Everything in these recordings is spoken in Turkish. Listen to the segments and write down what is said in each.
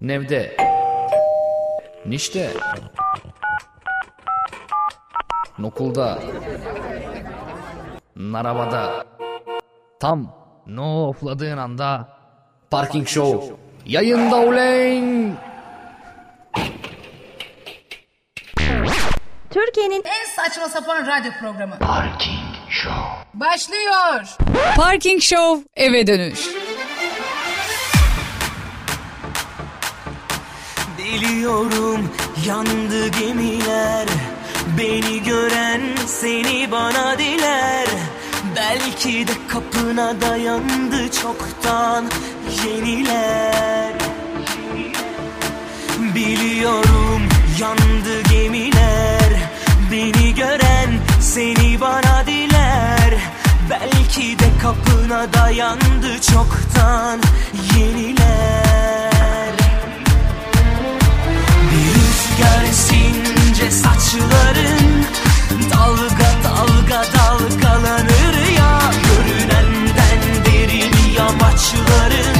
Nevde. Nişte. Nokulda. Narabada. Tam no ofladığın anda Parking Show yayında uleyn. Türkiye'nin En saçma sapan radyo programı. Parking Show. Başlıyor. Parking Show eve dönüş. Biliyorum yandı gemiler. Beni gören seni bana diler. Belki de kapına dayandı çoktan yeniler. Biliyorum yandı gemiler. Beni gören seni bana diler. Belki de kapına dayandı çoktan yeniler esince saçların Dalga dalga dalgalanır ya Görünenden derin yamaçların.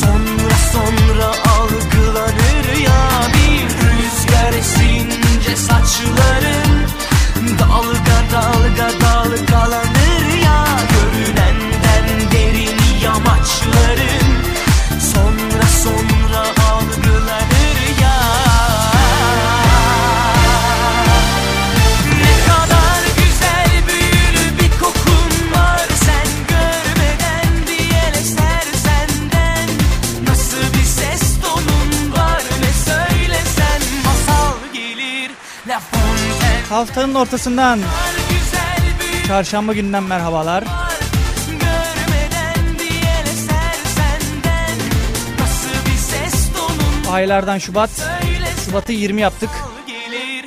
Sonra sonra algılanır ya Bir rüzgar esince saçların Dalga dalga Haftanın ortasından çarşamba günden merhabalar. Aylardan Şubat. Şubat'ı 20 yaptık. gelir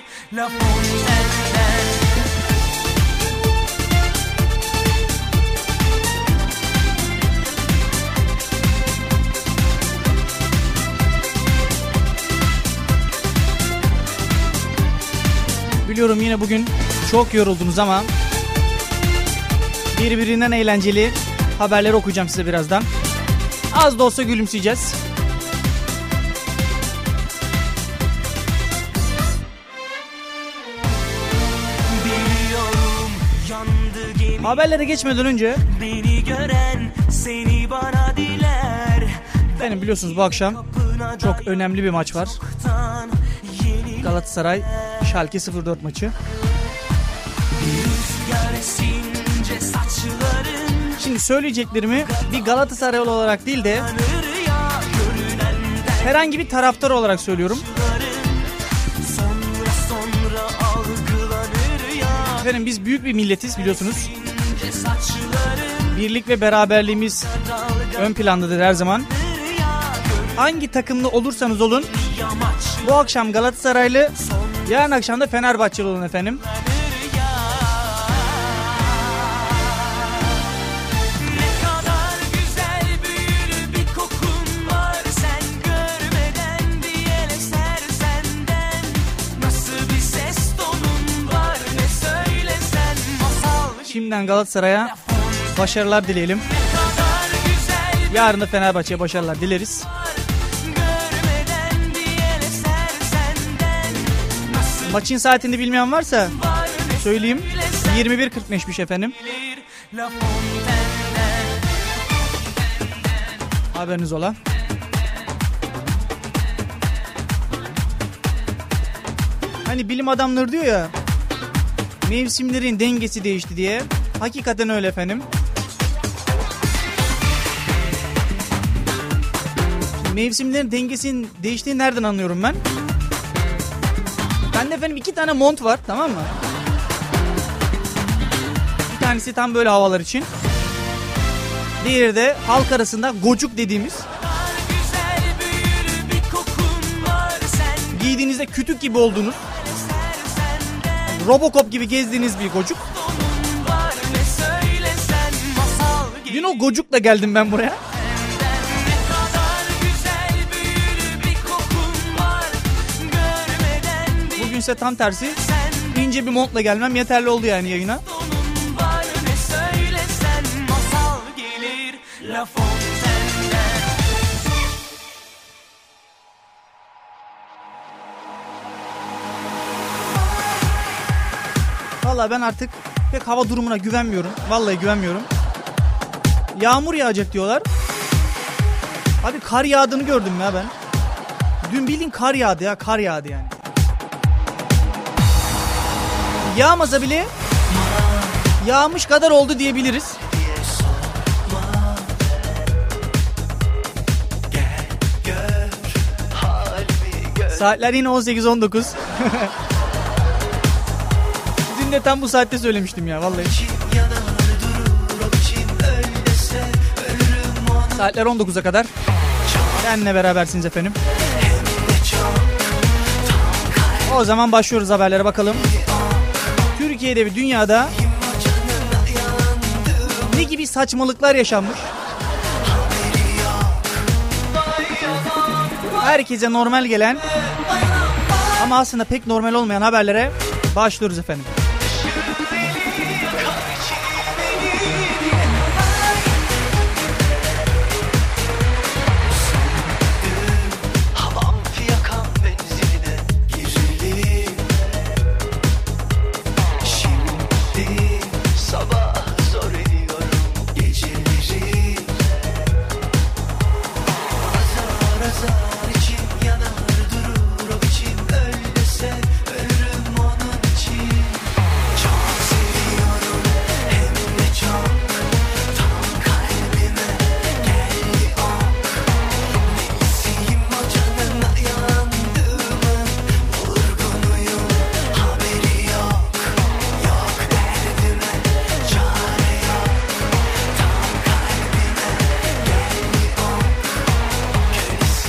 Biliyorum yine bugün çok yoruldunuz ama birbirinden eğlenceli haberleri okuyacağım size birazdan. Az da olsa gülümseyeceğiz. Haberlere geçmeden önce Beni gören seni bana diler benim biliyorsunuz bu akşam çok önemli bir maç var. Galatasaray Schalke 04 maçı. Şimdi söyleyeceklerimi bir Galatasaraylı olarak değil de herhangi bir taraftar olarak söylüyorum. Efendim biz büyük bir milletiz biliyorsunuz. Birlik ve beraberliğimiz ön plandadır her zaman. Hangi takımlı olursanız olun bu akşam Galatasaraylı yarın akşam da Fenerbahçeli olun efendim. Şimdiden Galatasaray'a başarılar dileyelim. Yarın da Fenerbahçe'ye başarılar dileriz. Maçın saatini bilmeyen varsa söyleyeyim. 21.45'miş efendim. Haberiniz ola. Hani bilim adamları diyor ya mevsimlerin dengesi değişti diye. Hakikaten öyle efendim. Mevsimlerin dengesinin değiştiğini nereden anlıyorum ben? Bende efendim iki tane mont var tamam mı? Bir tanesi tam böyle havalar için. Diğeri de halk arasında gocuk dediğimiz giydiğinizde kütük gibi olduğunuz Robocop gibi gezdiğiniz bir gocuk. Dün o gocukla geldim ben buraya. ise tam tersi ince bir montla gelmem yeterli oldu yani yayına. Valla ben artık pek hava durumuna güvenmiyorum. Vallahi güvenmiyorum. Yağmur yağacak diyorlar. Abi kar yağdığını gördüm ya ben. Dün bildiğin kar yağdı ya kar yağdı yani. Yağmasa bile yağmış kadar oldu diyebiliriz. Saatler yine 18-19. Dün de tam bu saatte söylemiştim ya vallahi. Saatler 19'a kadar. Benle berabersiniz efendim. O zaman başlıyoruz haberlere bakalım. Türkiye'de ve dünyada ne gibi saçmalıklar yaşanmış? Herkese normal gelen ama aslında pek normal olmayan haberlere başlıyoruz efendim.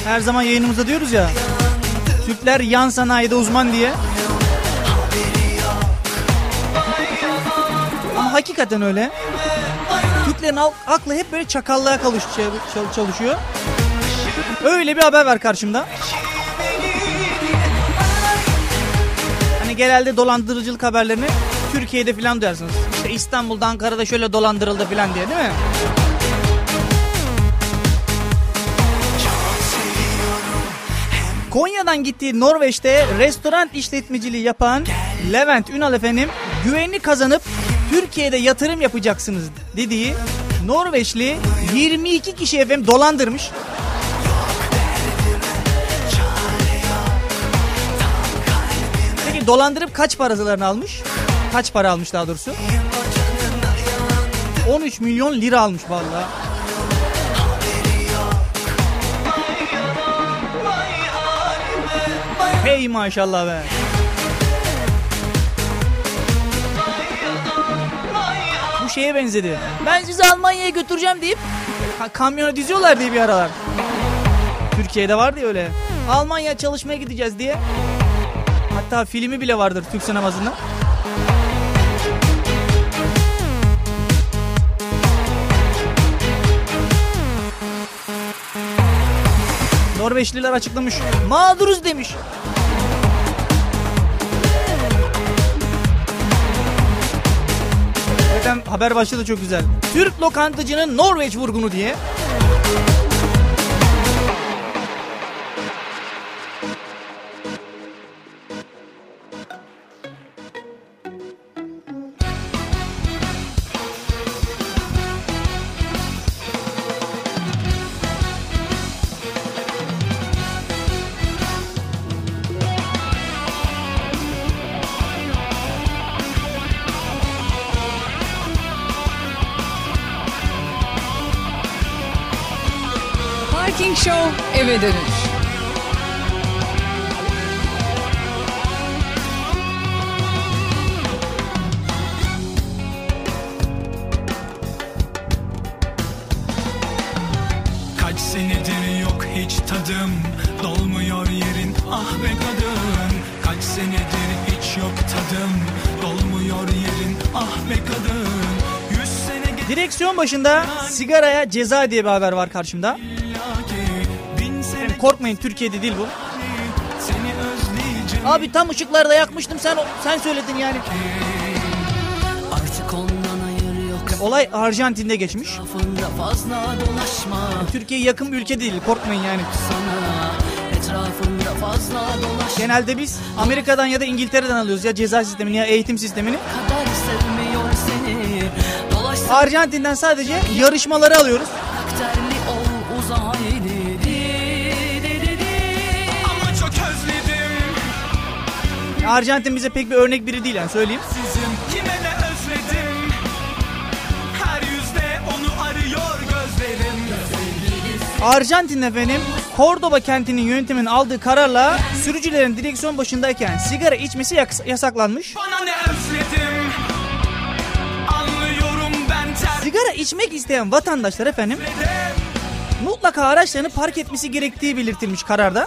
Her zaman yayınımızda diyoruz ya. Türkler yan sanayide uzman diye. Ama hakikaten öyle. Türklerin aklı hep böyle çakallığa çalış- çal- çalışıyor. Öyle bir haber var karşımda. Hani genelde dolandırıcılık haberlerini Türkiye'de falan duyarsınız. İşte İstanbul'da, Ankara'da şöyle dolandırıldı falan diye değil mi? Konya'dan gittiği Norveç'te restoran işletmeciliği yapan Levent Ünal efendim güvenini kazanıp Türkiye'de yatırım yapacaksınız dediği Norveçli 22 kişi efendim dolandırmış. Peki dolandırıp kaç paralarını almış? Kaç para almış daha doğrusu? 13 milyon lira almış vallahi. Hey maşallah be. Bu şeye benzedi. Ben sizi Almanya'ya götüreceğim deyip ka- kamyona diziyorlar diye bir aralar. Türkiye'de vardı ya öyle. Almanya çalışmaya gideceğiz diye. Hatta filmi bile vardır Türk sinemasında. Norveçliler açıklamış. Mağduruz demiş. Haber başlığı da çok güzel. Türk lokantacının Norveç vurgunu diye. Başında sigaraya ceza diye bir haber var karşımda. Korkmayın Türkiye'de değil bu. Abi tam ışıklarda yakmıştım sen sen söyledin yani. Olay Arjantin'de geçmiş. Türkiye yakın bir ülke değil korkmayın yani. Genelde biz Amerika'dan ya da İngiltere'den alıyoruz ya ceza sistemini ya eğitim sistemini. kadar Arjantin'den sadece yarışmaları alıyoruz. Arjantin bize pek bir örnek biri değil yani söyleyeyim. Sizin kime ne özledim Her yüzde onu arıyor gözlerim Arjantin efendim Cordoba kentinin yönetiminin aldığı kararla sürücülerin direksiyon başındayken sigara içmesi yasaklanmış. Bana ne özledim Sigara içmek isteyen vatandaşlar efendim mutlaka araçlarını park etmesi gerektiği belirtilmiş kararda.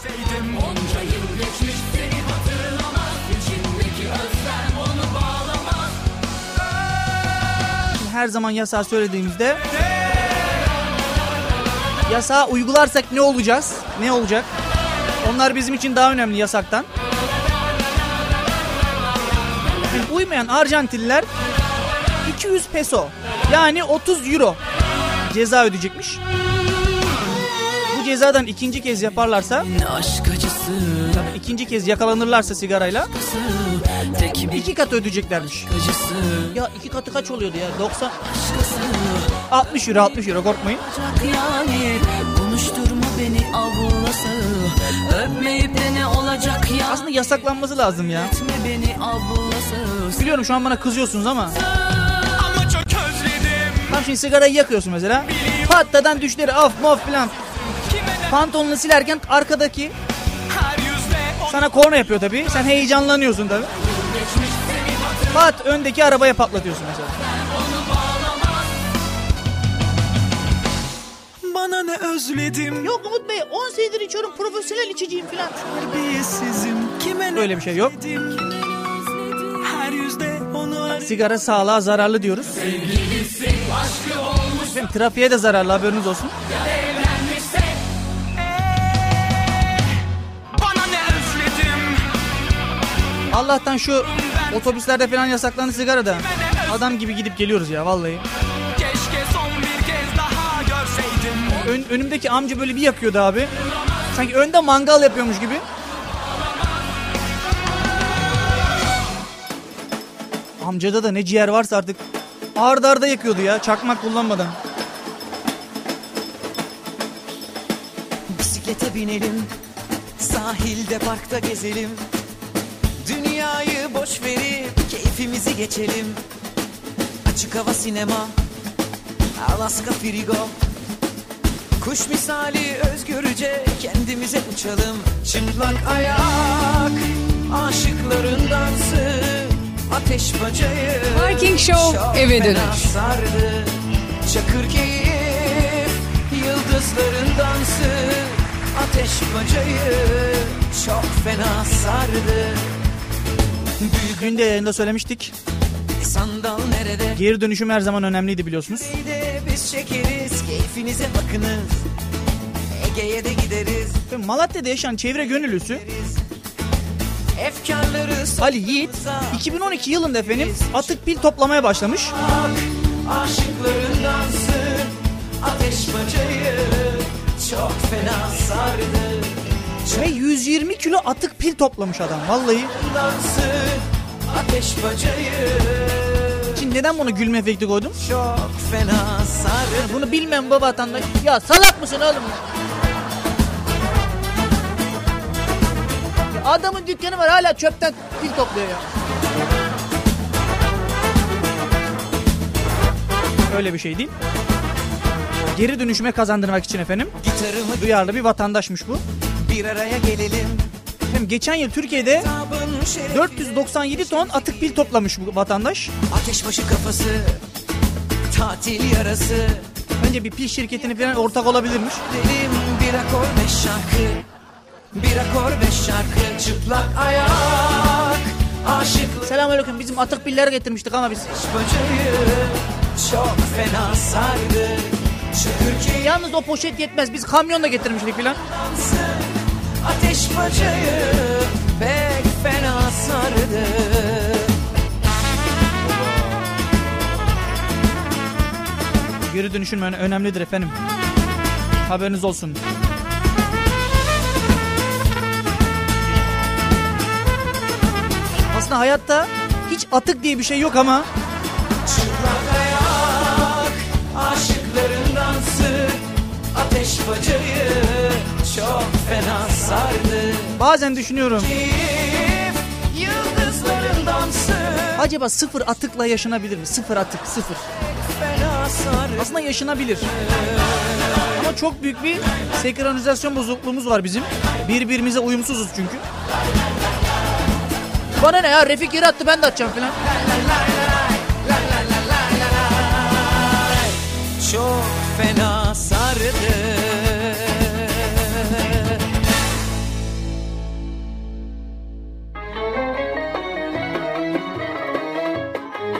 Her zaman yasağı söylediğimizde yasağı uygularsak ne olacağız? Ne olacak? Onlar bizim için daha önemli yasaktan. Uymayan Arjantinliler 200 peso yani 30 euro ceza ödeyecekmiş. Bu cezadan ikinci kez yaparlarsa, acısı ikinci kez yakalanırlarsa sigarayla iki kat ödeyeceklermiş. Ya iki katı kaç oluyordu ya? 90 Başkası 60 euro 60 euro korkmayın. Konuşturma beni ablası Öpmeyip de ne olacak ya Aslında yasaklanması lazım ya. Biliyorum şu an bana kızıyorsunuz ama tam şimdi sigarayı yakıyorsun mesela. Pattadan düşleri af maf filan. Pantolonunu silerken arkadaki sana korna yapıyor tabii. Sen heyecanlanıyorsun tabii. Pat öndeki arabaya patlatıyorsun mesela. Bana ne özledim Yok Umut Bey 10 senedir içiyorum profesyonel içiciyim filan. Terbiyesizim Kime ne Öyle bir şey yok. özledim? Sigara sağlığa zararlı diyoruz. Efendim, trafiğe de zararlı haberiniz olsun. Allah'tan şu otobüslerde falan yasaklandı sigara da. Adam gibi gidip geliyoruz ya vallahi. Keşke son bir kez daha görseydim Ön- önümdeki amca böyle bir yakıyordu abi. Sanki önde mangal yapıyormuş gibi. Amcada da ne ciğer varsa artık arda arda yakıyordu ya çakmak kullanmadan. Bisiklete binelim Sahilde parkta gezelim. Dünyayı boş verip Keyfimizi geçelim. Açık hava sinema Alaska frigo. Kuş misali özgürce Kendimize uçalım. Çıplak ayak Aşıkların dansı Ateş bacayı Parking Show, eve dönüş. sardı. Çakır keyif Yıldızların dansı Ateş bacayı Çok fena sardı. Büyük Dün de yayında söylemiştik. sandal nerede? Geri dönüşüm her zaman önemliydi biliyorsunuz. de biz çekeriz Keyfinize bakınız. Ege'ye de gideriz. Malatya'da yaşayan çevre gönüllüsü Ali Yiğit 2012 yılında efendim atık pil toplamaya başlamış. Aşıkların dansı Ateş bacayı Çok fena sardı Ve 120 kilo atık pil toplamış adam vallahi. Dansı Ateş bacayı Şimdi neden buna gülme efekti koydum? Çok fena sardı Bunu bilmem baba vatandaş. Ya salak mısın oğlum? Adamın dükkanı var hala çöpten pil topluyor ya. Öyle bir şey değil. Geri dönüşüme kazandırmak için efendim. Gitarımı Duyarlı bir vatandaşmış bu. bir araya gelelim Hem geçen yıl Türkiye'de Kitabın şerefi 497 ton atık pil toplamış bu vatandaş. Ateşbaşı kafası Tatil yarası Bence bir pil şirketine falan ortak olabilirmiş. Delim bir akor beş şarkı Bir akor beş şarkı Çıplak ayak Aşıklık Selamünaleyküm. Bizim atık piller getirmiştik ama biz. bacayı Çok fena sardı keyif Yalnız o poşet yetmez. Biz kamyonla getirmiştik filan. Ateş bacayı Pek fena sardı Geri dönüşüm öne- önemlidir efendim. Haberiniz olsun. aslında hayatta hiç atık diye bir şey yok ama. Çıplak ayak aşıkların dansı ateş bacayı çok fena sardı. Bazen düşünüyorum. Keyif, yıldızların dansı. Acaba sıfır atıkla yaşanabilir mi? Sıfır atık, sıfır. Aslında yaşanabilir. Ama çok büyük bir senkronizasyon bozukluğumuz var bizim. Birbirimize uyumsuzuz çünkü. Bana ne ya Refik yere attı ben de atacağım falan. çok fena sardı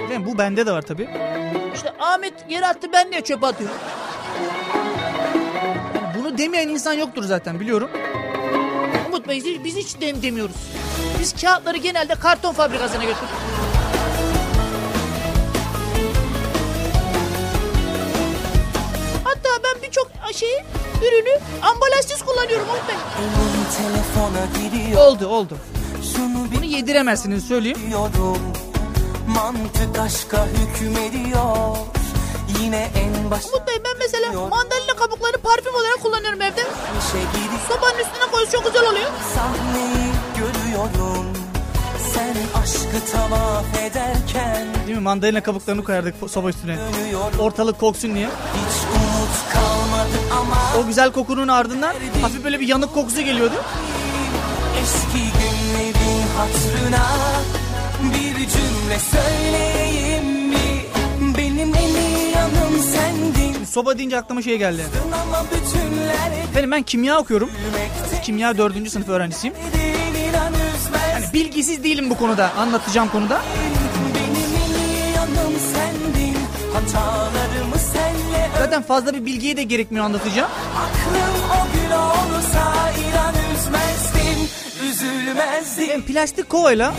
Değil mi? Bu bende de var tabii. İşte Ahmet yere attı ben niye çöpe atıyorum? Yani bunu demeyen insan yoktur zaten biliyorum. Umut Bey biz- biz hiç dem demiyoruz. Biz kağıtları genelde karton fabrikasına götürürüz. Hatta ben birçok şeyi, ürünü ambalajsız kullanıyorum telefona gidiyor Oldu oldu. Şunu Bunu yediremezsiniz söyleyeyim. biliyorum Mantık aşka hükmediyor Yine en baş Umut Bey ben mesela mandalina kabuklarını parfüm olarak kullanıyorum evde. işe Sobanın üstüne koyuyoruz çok güzel oluyor. sahneyi görüyorum Sen aşkı tavaf ederken Değil mi? Mandalina kabuklarını koyardık soba üstüne. Ortalık koksun diye. Hiç umut kalmadı ama O güzel kokunun ardından hafif böyle bir yanık kokusu geliyordu. Eski günlerin hatırına Bir cümle söyleyeyim mi Benim en iyi yanım sendin Soba deyince aklıma şey geldi. Efendim ben kimya okuyorum. Kimya dördüncü sınıf öğrencisiyim. Bilgisiz değilim bu konuda. Anlatacağım konuda. Sendin Zaten fazla bir bilgiye de gerekmiyor anlatacağım. Aklım o gün olsa inan üzmezdin Üzülmezdin Ben plastik kovayla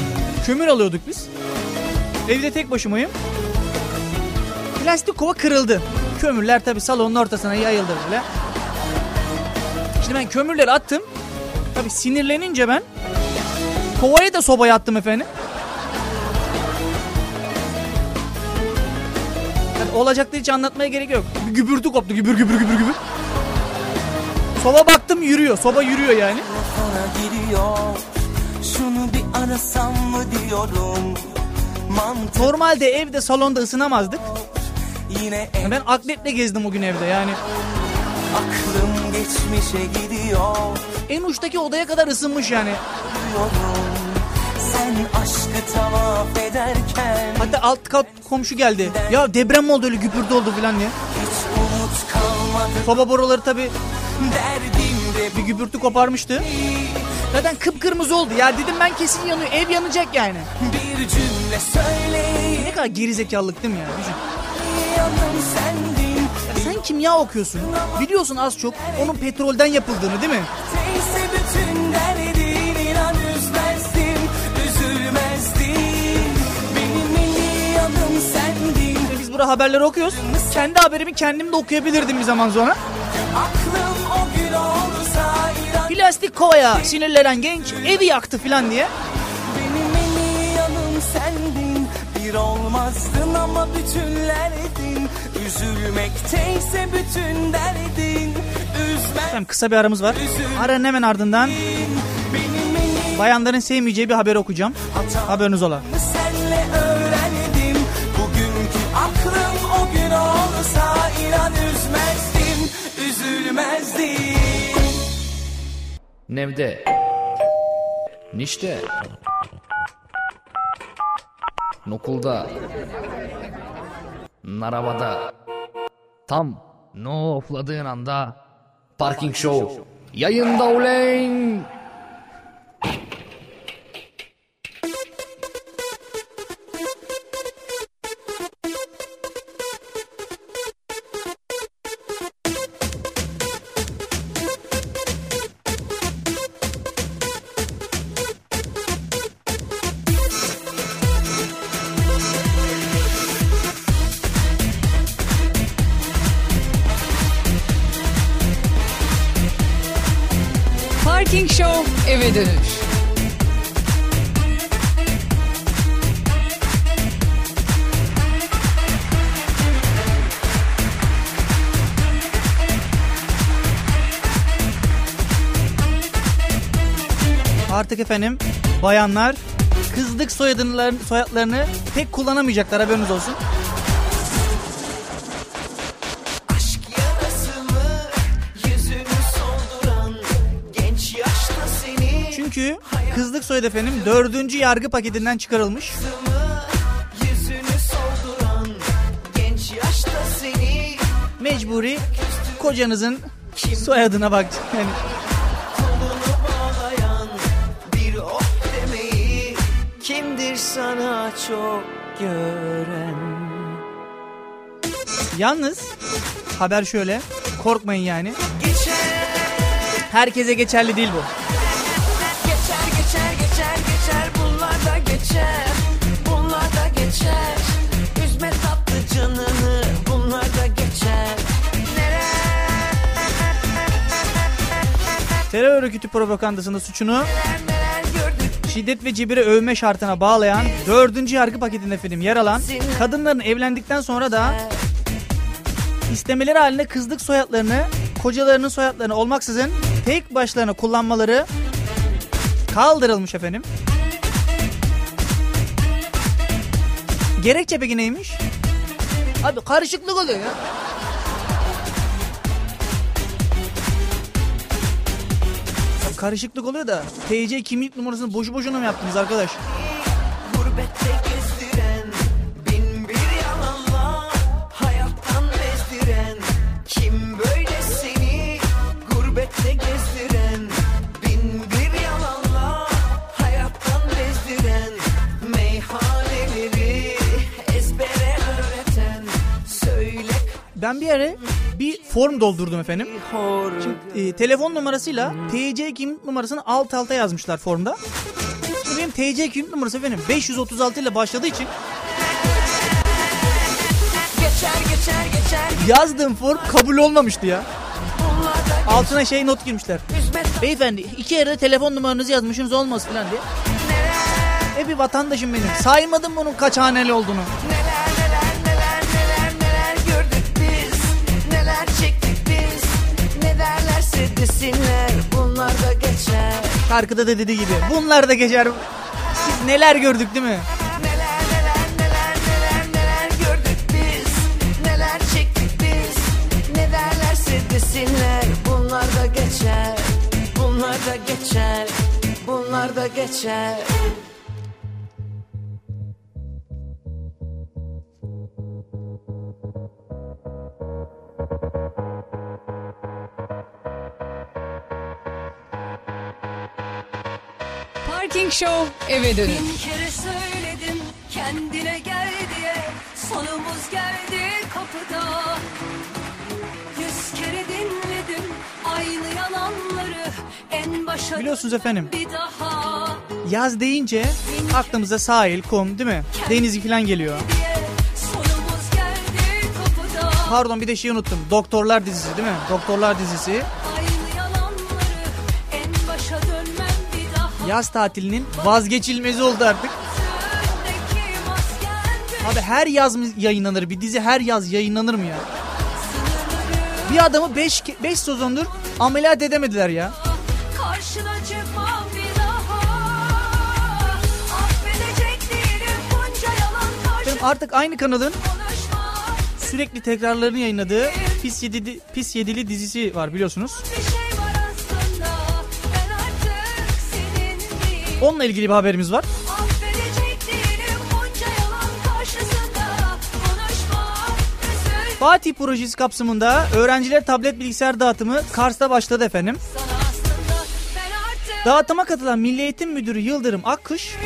kömür alıyorduk biz. Evde tek başımayım. Plastik kova kırıldı. Kömürler tabi salonun ortasına yayıldı böyle. Şimdi ben kömürleri attım. Tabi sinirlenince ben kovayı da sobaya attım efendim. Yani olacakları hiç anlatmaya gerek yok. Bir gübürtü koptu gübür gübür gübür gübür. Soba baktım yürüyor. Soba yürüyor yani. Giriyor Şunu bir arasam mı diyorum Mantık Normalde evde salonda ısınamazdık. yine en Ben atletle gezdim o gün evde yani. Aklım geçmişe gidiyor En uçtaki odaya kadar ısınmış yani. Hatta alt kat komşu geldi. Ya deprem mi oldu öyle güpürdü oldu falan diye. Soba boruları tabi bir güpürtü koparmıştı. Zaten kıpkırmızı oldu. Ya dedim ben kesin yanıyor. Ev yanacak yani. bir cümle söyleyeyim Ne kadar gerizekalılık değil mi ya? Düşün. Ya sen kimya okuyorsun. Biliyorsun az çok onun petrolden yapıldığını değil mi? Neyse bütün derdin inan üzmezdin Üzülmezdin Benim en iyi yanım sendin Biz burada haberleri okuyoruz. Kendi haberimi kendim de okuyabilirdim bir zaman sonra. Aklım o gün olsa inan Plastik kovaya sinirlenen genç evi yaktı falan diye. Benim en iyi yanım sendin Bir olmazdın ama bütünlerdin Üzülmekteyse bütün derdin Efendim kısa bir aramız var. Aranın hemen ardından bayanların sevmeyeceği bir haber okuyacağım. Haberiniz ola. Nevde. Nişte. Nokulda. Narabada. Tam no ofladığın anda Parking Show yayında ulen. Parking eve dönüş. Artık efendim bayanlar kızlık soyadlarını, soyadlarını tek kullanamayacaklar haberiniz olsun. Soyadı efendim dördüncü yargı paketinden çıkarılmış. Mecburi kocanızın soyadına bak. Yani oh sana çok gören yalnız haber şöyle korkmayın yani. Herkese geçerli değil bu. Geçer bunlar da geçer. Üzme tatlı canını bunlar da geçer. Terör örgütü propagandasında suçunu neler şiddet ve cibire övme şartına bağlayan dördüncü yargı paketinde film yer alan kadınların evlendikten sonra da istemeleri halinde kızlık soyadlarını kocalarının soyadlarını olmaksızın tek başlarına kullanmaları kaldırılmış efendim. Gerekçe peki neymiş? Abi karışıklık oluyor ya. Karışıklık oluyor da TC kimlik numarasını boşu boşuna mı yaptınız arkadaş? Gurbette Ben bir yere bir form doldurdum efendim. hor E, telefon numarasıyla TC kimlik numarasını alt alta yazmışlar formda. Şimdi benim TC kimlik numarası efendim 536 ile başladığı için yazdığım form kabul olmamıştı ya. Altına şey not girmişler. Beyefendi iki yerde telefon numaranızı yazmışsınız olmaz falan diye. E bir vatandaşım benim. Saymadım bunun kaç haneli olduğunu. Desinler Bunlar da geçer Şarkıda da dediği gibi. Bunlar da geçer. Biz neler gördük değil mi? Neler neler neler neler neler gördük biz Neler çektik biz Ne derlerse desinler Bunlar da geçer Bunlar da geçer Bunlar da geçer Parking Show eve dönüş. Bin kere söyledim kendine gel diye Sonumuz geldi kapıda Yüz kere dinledim aynı yalanları En başa Biliyorsunuz efendim bir daha yaz deyince aklımıza sahil, kum değil mi? Deniz falan geliyor. Pardon bir de şey unuttum. Doktorlar dizisi değil mi? Doktorlar dizisi. Yaz tatilinin vazgeçilmezi oldu artık. Abi her yaz mı yayınlanır? Bir dizi her yaz yayınlanır mı ya? Bir adamı 5 5 sezondur ameliyat edemediler ya. Efendim artık aynı kanalın sürekli tekrarlarını yayınladığı Pis Yedili, Pis Yedili dizisi var biliyorsunuz. Onunla ilgili bir haberimiz var. Fatih projesi kapsamında öğrenciler tablet bilgisayar dağıtımı Kars'ta başladı efendim. Dağıtıma katılan Milli Eğitim Müdürü Yıldırım Akkuş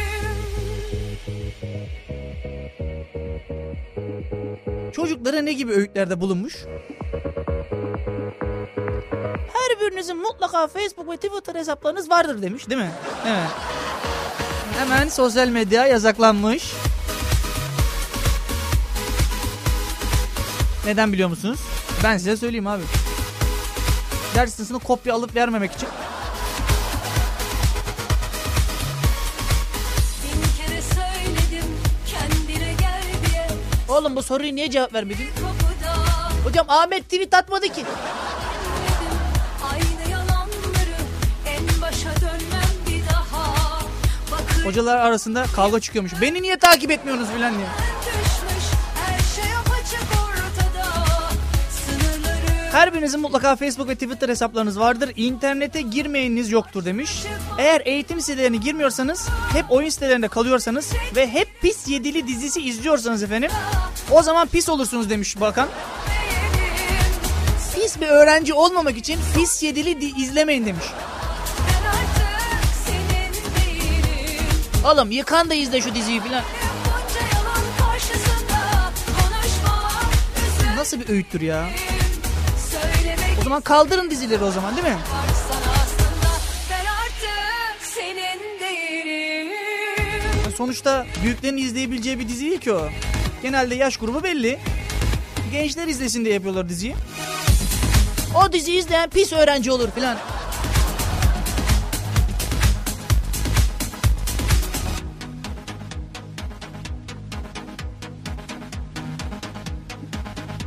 çocuklara ne gibi öğütlerde bulunmuş? Her birinizin mutlaka Facebook ve Twitter hesaplarınız vardır demiş değil mi? Evet. Hemen sosyal medya yasaklanmış. Neden biliyor musunuz? Ben size söyleyeyim abi. Ders sırasında kopya alıp vermemek için. Oğlum bu soruyu niye cevap vermedin? Hocam Ahmet tweet atmadı ki. Hocalar arasında kavga çıkıyormuş. Beni niye takip etmiyorsunuz filan diye. her birinizin mutlaka Facebook ve Twitter hesaplarınız vardır. İnternete girmeyeniniz yoktur demiş. Eğer eğitim sitelerine girmiyorsanız, hep oyun sitelerinde kalıyorsanız ve hep pis yedili dizisi izliyorsanız efendim o zaman pis olursunuz demiş bakan. Pis bir öğrenci olmamak için pis yedili di- izlemeyin demiş. Oğlum yıkan da izle şu diziyi filan. Nasıl bir öğüttür ya? O zaman kaldırın dizileri o zaman değil mi? Sonuçta büyüklerin izleyebileceği bir dizi değil ki o. Genelde yaş grubu belli. Gençler izlesin diye yapıyorlar diziyi. O diziyi izleyen pis öğrenci olur filan.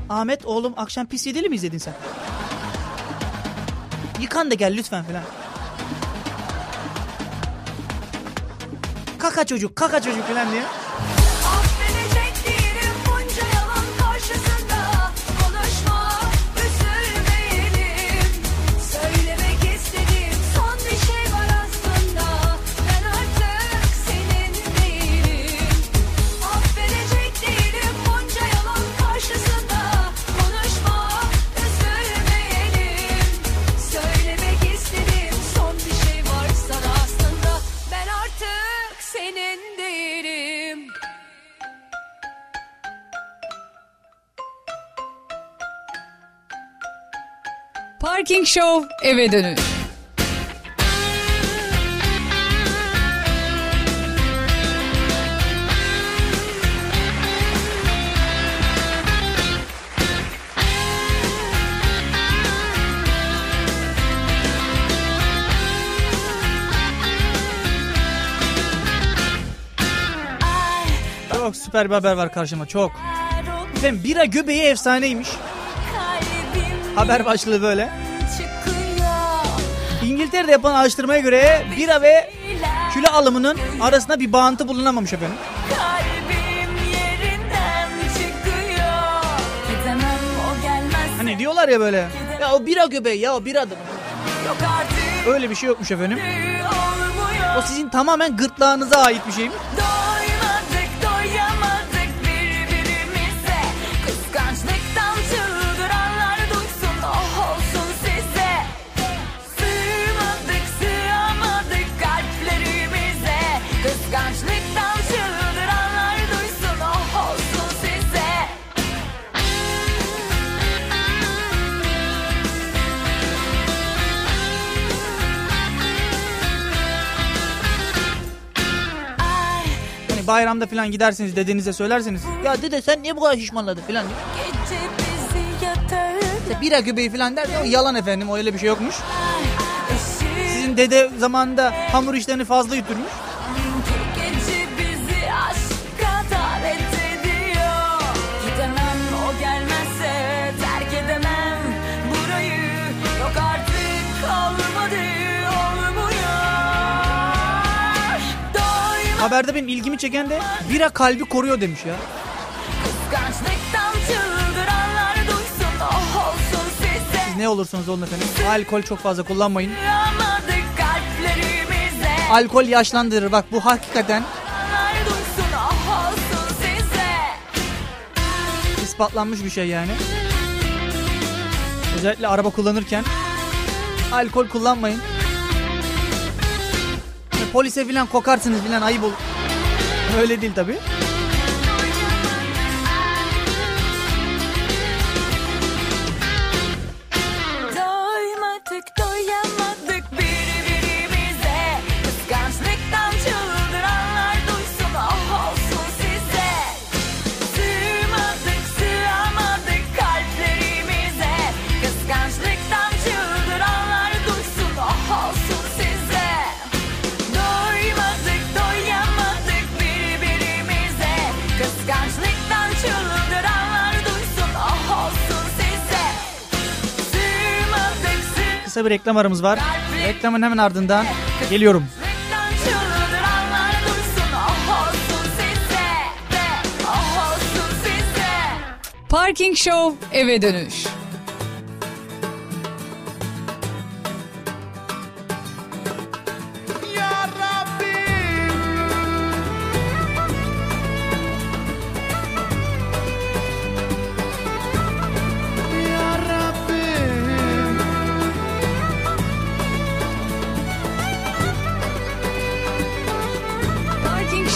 Ahmet oğlum akşam pis yedili mi izledin sen? Yıkan da gel lütfen filan. Kaka çocuk, kaka çocuk filan diye. Show eve dönün. Çok süper bir haber var karşıma çok. Efendim bira göbeği efsaneymiş. Haber başlığı böyle. İngiltere'de yapılan araştırmaya göre bira ve kilo alımının arasında bir bağıntı bulunamamış efendim. Hani diyorlar ya böyle. Ya o bira göbeği ya o biradır. Öyle bir şey yokmuş efendim. O sizin tamamen gırtlağınıza ait bir şeymiş. Hani bayramda falan gidersiniz dedenize söylerseniz. Ya dede sen niye bu kadar şişmanladın falan diyor. İşte bira göbeği falan der ya o yalan efendim o öyle bir şey yokmuş. Sizin dede zamanında hamur işlerini fazla yuturmuş. Haberde benim ilgimi çeken de bira kalbi koruyor demiş ya. oh Siz ne olursunuz olun efendim. Alkol çok fazla kullanmayın. Alkol yaşlandırır bak bu hakikaten oh ispatlanmış bir şey yani. Özellikle araba kullanırken alkol kullanmayın. Polise filan kokarsınız filan ayıp olur. Öyle değil tabi. bir reklam aramız var. Reklamın hemen ardından geliyorum. Parking Show eve dönüş.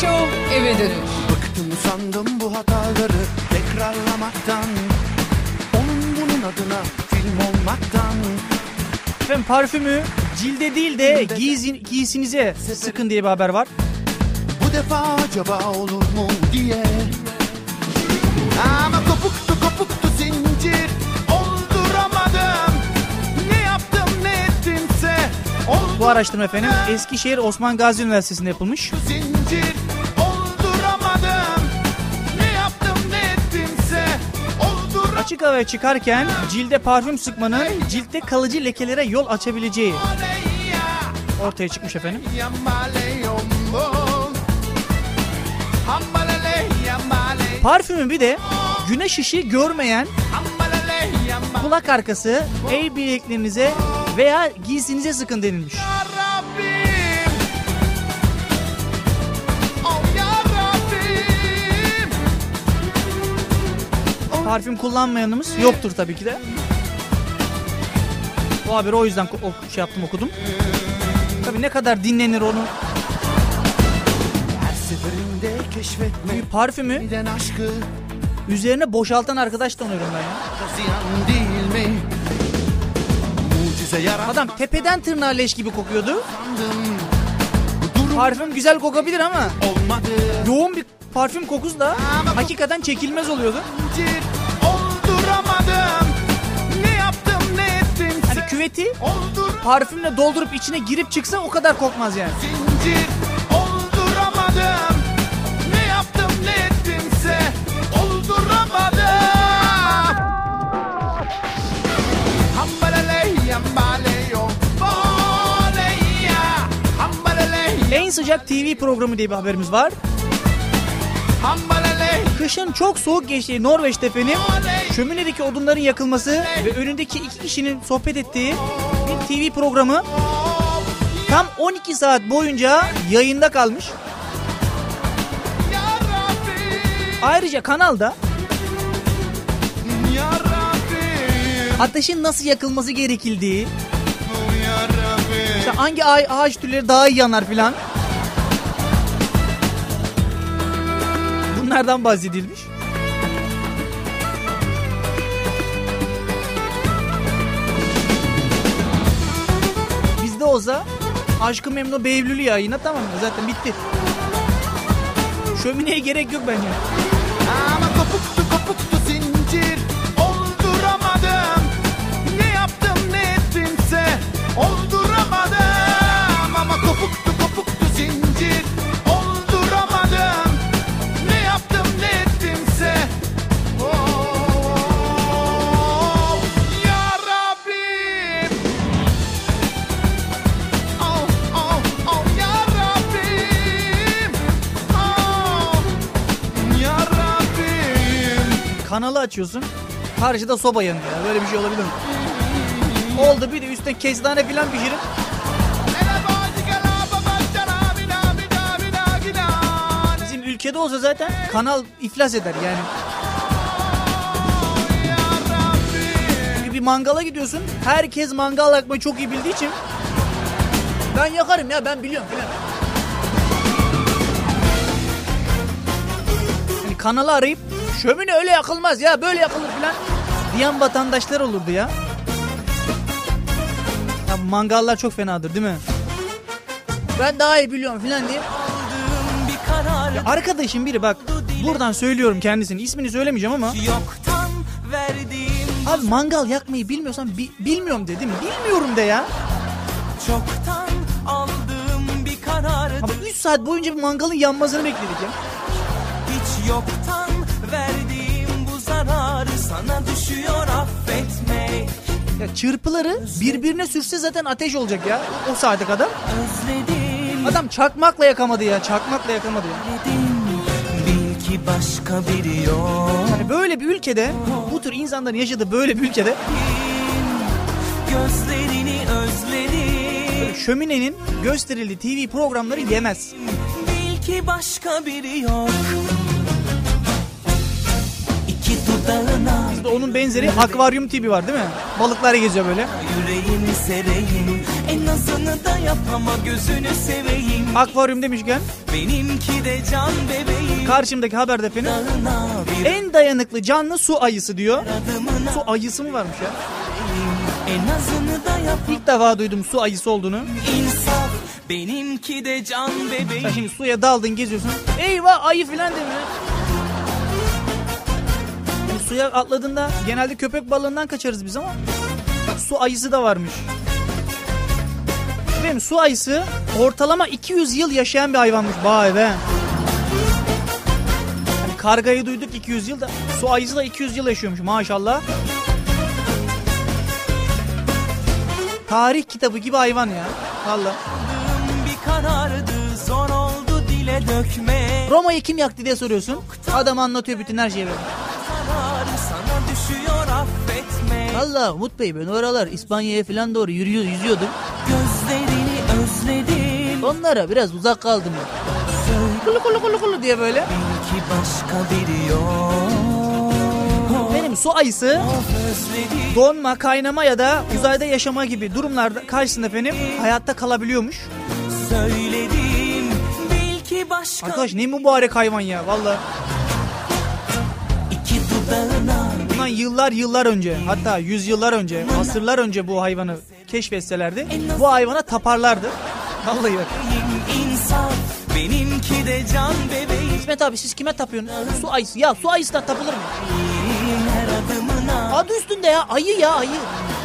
Show eve dönüş. Bıktım sandım bu hataları tekrarlamaktan Onun bunun adına film olmaktan Efendim parfümü cilde değil de giysin, giysinize sıkın diye bir haber var. Bu defa acaba olur mu diye Ama kopuktu Bu araştırma efendim Eskişehir Osman Gazi Üniversitesi'nde yapılmış. zincir Açık havaya çıkarken cilde parfüm sıkmanın ciltte kalıcı lekelere yol açabileceği ortaya çıkmış efendim. Parfümün bir de güneş ışığı görmeyen kulak arkası, el bileklerinize veya giysinize sıkın denilmiş. Parfüm kullanmayanımız yoktur tabii ki de. Bu haberi o yüzden o- şey yaptım okudum. Tabii ne kadar dinlenir onu. Bir parfümü üzerine boşaltan arkadaş tanıyorum ben ya. Mucize yarattım Adam tepeden tırnağa leş gibi kokuyordu. Parfüm güzel kokabilir ama olmadı yoğun bir parfüm kokusu da hakikaten çekilmez oluyordu. Ne yaptım ne ettimse Hani küveti parfümle doldurup içine girip çıksa o kadar kokmaz yani. zincir sıcak TV programı diye bir haberimiz var. Kışın çok soğuk geçtiği Norveç'te efendim şöminedeki odunların yakılması ve önündeki iki kişinin sohbet ettiği bir TV programı tam 12 saat boyunca yayında kalmış. Ayrıca kanalda ateşin nasıl yakılması gerekildiği, işte hangi ağaç türleri daha iyi yanar filan. Bunlardan bahsedilmiş. Bizde olsa Aşkı Memnu Beylül'ü yayına tamam mı? Zaten bitti. Şömineye gerek yok bence. Ama kopuktu Kanalı açıyorsun. Karşıda soba yanıyor. ya. Böyle bir şey olabilir mi? Oldu bir de üstüne kestane filan pişirip bizim ülkede olsa zaten kanal iflas eder yani. Çünkü bir mangala gidiyorsun. Herkes mangal yakmayı çok iyi bildiği için ben yakarım ya ben biliyorum filan. Yani kanalı arayıp şömine öyle yakılmaz ya böyle yakılır filan diyen vatandaşlar olurdu ya. Ya mangallar çok fenadır değil mi? Ben daha iyi biliyorum filan diye. bir karar Ya arkadaşım biri bak buradan söylüyorum kendisini ismini söylemeyeceğim ama yoktan verdiğim abi mangal yakmayı bilmiyorsan bi- bilmiyorum dedim bilmiyorum de ya. çoktan aldığım bir karardı Ama 3 saat boyunca bir mangalın yanmasını bekledik ya. hiç yoktan sana düşüyor affetmek Ya çırpıları birbirine sürse zaten ateş olacak ya o saate kadar. özledim Adam çakmakla yakamadı ya çakmakla yakamadı ya. bil ki başka biri yok Yani böyle bir ülkede bu tür insanların yaşadığı böyle bir ülkede Gözlerini özledim şöminenin gösterildiği TV programları yemez. Bil ki başka biri yok dudağına İşte onun benzeri akvaryum TV var değil mi? Balıklar geziyor böyle. yüreğimi sereyim En azını da yap ama gözünü seveyim Akvaryum demişken Benimki de can bebeğim karşımdaki haberde efendim bir en dayanıklı canlı su ayısı diyor. adımına Su ayısı mı varmış ya? En azını da yap İlk defa duydum su ayısı olduğunu. insaf Benimki de can Sen bebeğim şimdi suya daldın geziyorsun. Eyvah ayı filan deme. Yani suya atladığında genelde köpek balığından kaçarız biz ama su ayısı da varmış. Benim su ayısı ortalama 200 yıl yaşayan bir hayvanmış. Vay be. Hani kargayı duyduk 200 yıl da su ayısı da 200 yıl yaşıyormuş maşallah. Tarih kitabı gibi hayvan ya. Dökme Roma'yı kim yaktı diye soruyorsun. Adam anlatıyor bütün her şeyi böyle. Valla Umut Bey ben oralar İspanya'ya falan doğru yürüyor, yüzüyordum. Gözlerini özledim Onlara biraz uzak kaldım. Kulu kulu kulu kulu diye böyle. Belki başka biri yok Benim su ayısı donma, kaynama ya da uzayda yaşama gibi durumlarda karşısında efendim hayatta kalabiliyormuş. söyledim Bil ki başka Arkadaş ne mübarek hayvan ya valla. Bundan yıllar yıllar önce hatta yüzyıllar önce, asırlar önce bu hayvanı keşfetselerdi bu hayvana taparlardı. Vallahi bak. Benimki de can bebeğim İsmet abi siz kime tapıyorsunuz? Su ayısı. Ya su ayısı da tapılır mı? Adı üstünde ya ayı ya ayı.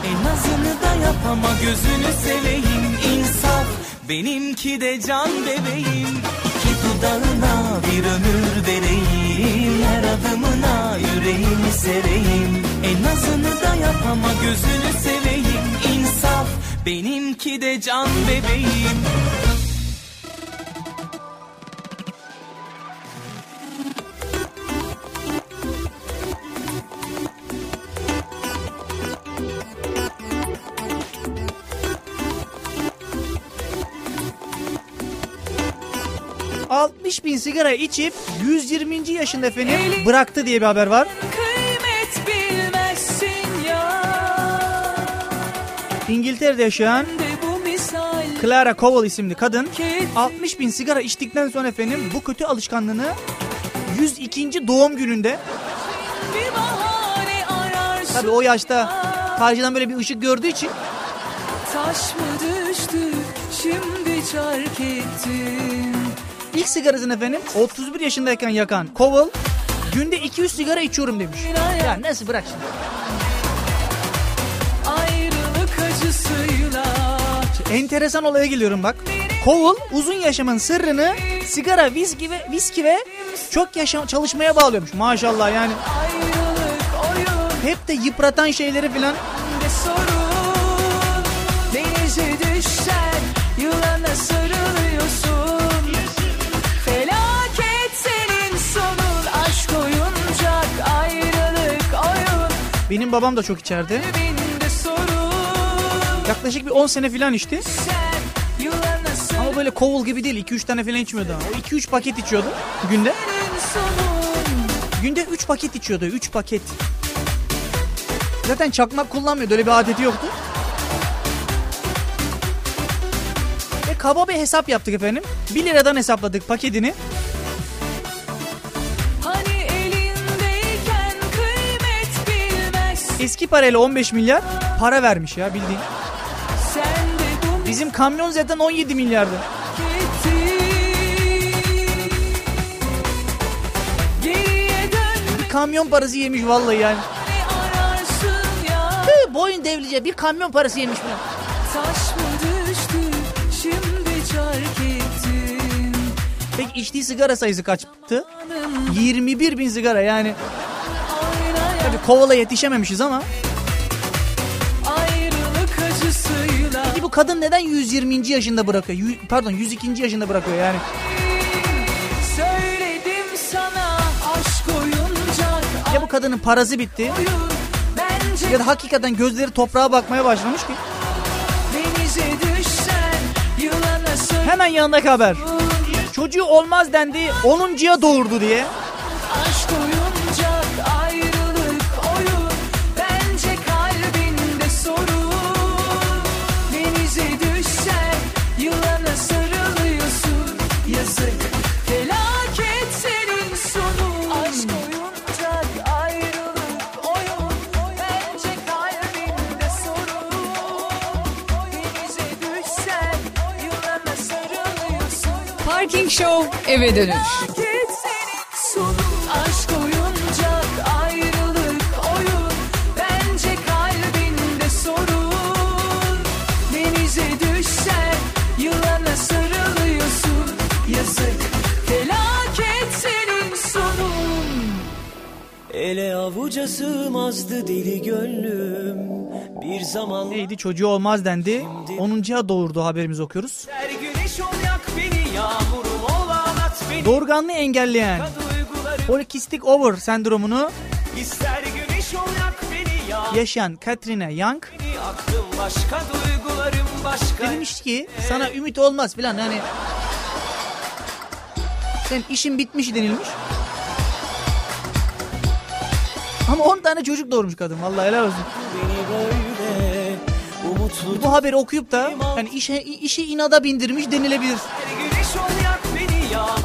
En azını da yap ama gözünü seveyim insaf Benimki de can bebeğim İki dudağına bir ömür vereyim Her adımına yüreğimi sereyim. En azını da yap ama gözünü seveyim. İnsaf Benimki de can bebeğim bin sigara içip 120. yaşında efendim bıraktı diye bir haber var. İngiltere'de yaşayan Clara Cowell isimli kadın 60 bin sigara içtikten sonra efendim bu kötü alışkanlığını 102. doğum gününde tabi o yaşta karşıdan böyle bir ışık gördüğü için Taş mı düştü şimdi çark ettim ilk sigarasını efendim 31 yaşındayken yakan Cowell günde 200 sigara içiyorum demiş. Ya nasıl bırak şimdi. Acısıyla Enteresan olaya geliyorum bak. Cowell uzun yaşamın sırrını sigara, viski ve viski ve çok yaşam çalışmaya bağlıyormuş. Maşallah yani. Hep de yıpratan şeyleri filan. Benim babam da çok içerdi. Yaklaşık bir 10 sene filan içti. Ama böyle Cowell gibi değil. 2-3 tane filan içmiyordu. O 2-3 paket içiyordu günde. Günde 3 paket içiyordu. 3 paket. Zaten çakmak kullanmıyordu. Öyle bir adeti yoktu. Ve kaba bir hesap yaptık efendim. 1 liradan hesapladık paketini. Eski parayla 15 milyar para vermiş ya bildiğin. Bu Bizim kamyon zaten 17 milyardı. Bir kamyon parası yemiş vallahi yani. Hı, boyun devlice bir kamyon parası yemiş ettim Peki içtiği sigara sayısı kaçtı? 21 bin sigara yani. Tabii kovala yetişememişiz ama. Peki bu kadın neden 120. yaşında bırakıyor? Yü- pardon 102. yaşında bırakıyor yani. Sana Ya bu kadının parası bitti Bence ya da hakikaten gözleri toprağa bakmaya başlamış ki. düşsen Hemen yanındaki haber. Çocuğu olmaz dendi 10.ya doğurdu diye. Felaket senin sonun. Ele avuca sığmazdı deli gönlüm. Bir zaman Neydi? Çocuğu olmaz dendi. 10.ya doğurdu haberimizi okuyoruz. Doğurganlığı engelleyen polikistik over sendromunu yaşayan Katrina Young başka başka demiş ki sana ümit olmaz filan yani sen işin bitmiş denilmiş. Ama 10 tane çocuk doğurmuş kadın vallahi helal olsun. Böyle Bu haberi okuyup da yani işe, işi inada bindirmiş denilebilir.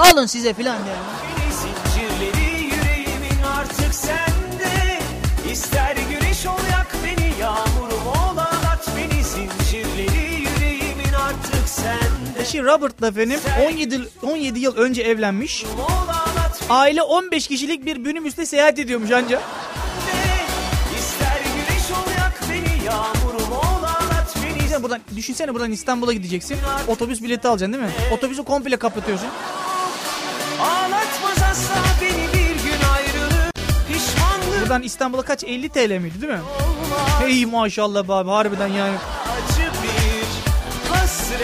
Alın size filan beni Zincirleri yüreğimin artık sende İster güneş ol yak beni Yağmurum ol ağlat beni Zincirleri yüreğimin artık sende Eşi Robert'la efendim 17, yıl- 17 yıl önce evlenmiş. Aile 15 kişilik bir minibüste seyahat ediyormuş anca. buradan, düşünsene buradan İstanbul'a gideceksin. Otobüs bileti alacaksın değil mi? Otobüsü komple kapatıyorsun. Buradan İstanbul'a kaç? 50 TL miydi değil mi? Hey maşallah abi harbiden yani.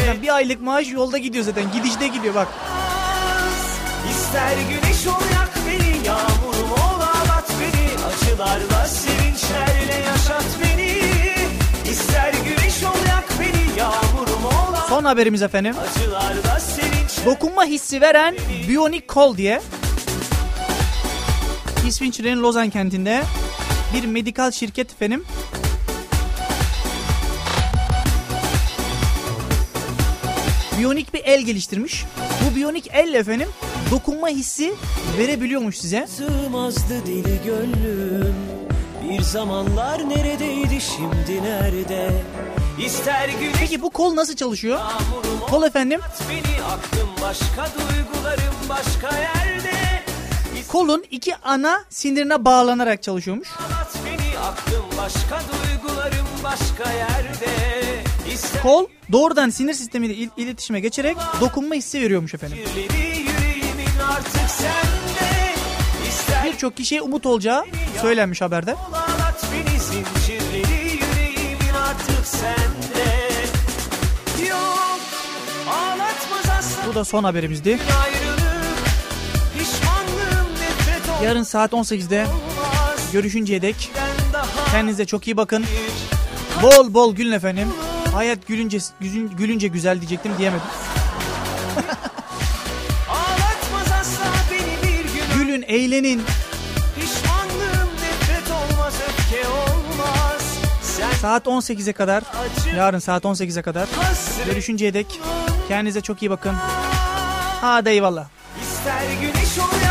Yani bir aylık maaş yolda gidiyor zaten. Gidişte gidiyor bak. İster güneş ol yak beni Yağmurum ol ağlat beni Acılarla sevinçlerle yaşat beni İster güneş ol yak beni Yağmurum ol ağlat Son haberimiz efendim. Dokunma hissi veren Bionic Kol diye. İsviçre'nin Lozan kentinde bir medikal şirket efendim. Biyonik bir el geliştirmiş. Bu biyonik el efendim dokunma hissi verebiliyormuş size. Sığmazdı deli gönlüm Bir zamanlar neredeydi şimdi nerede İster güneş Peki bu kol nasıl çalışıyor? Kol efendim beni Aklım başka duygularım başka kolun iki ana sinirine bağlanarak çalışıyormuş. Beni Aklım başka duygularım başka yerde İster Kol doğrudan sinir sistemiyle il- iletişime geçerek dokunma hissi veriyormuş efendim. İster Birçok kişiye umut olacağı söylenmiş haberde. Yok Bu da son haberimizdi. ayrılık Yarın saat 18'de görüşünceye dek kendinize çok iyi bakın. Bol bol gülün efendim. Hayat gülünce gülün- gülünce güzel diyecektim diyemedim. Gülün, eğlenin. Saat 18'e kadar, yarın saat 18'e kadar görüşünceye dek kendinize çok iyi bakın. Hadi eyvallah. ister güneş ol ya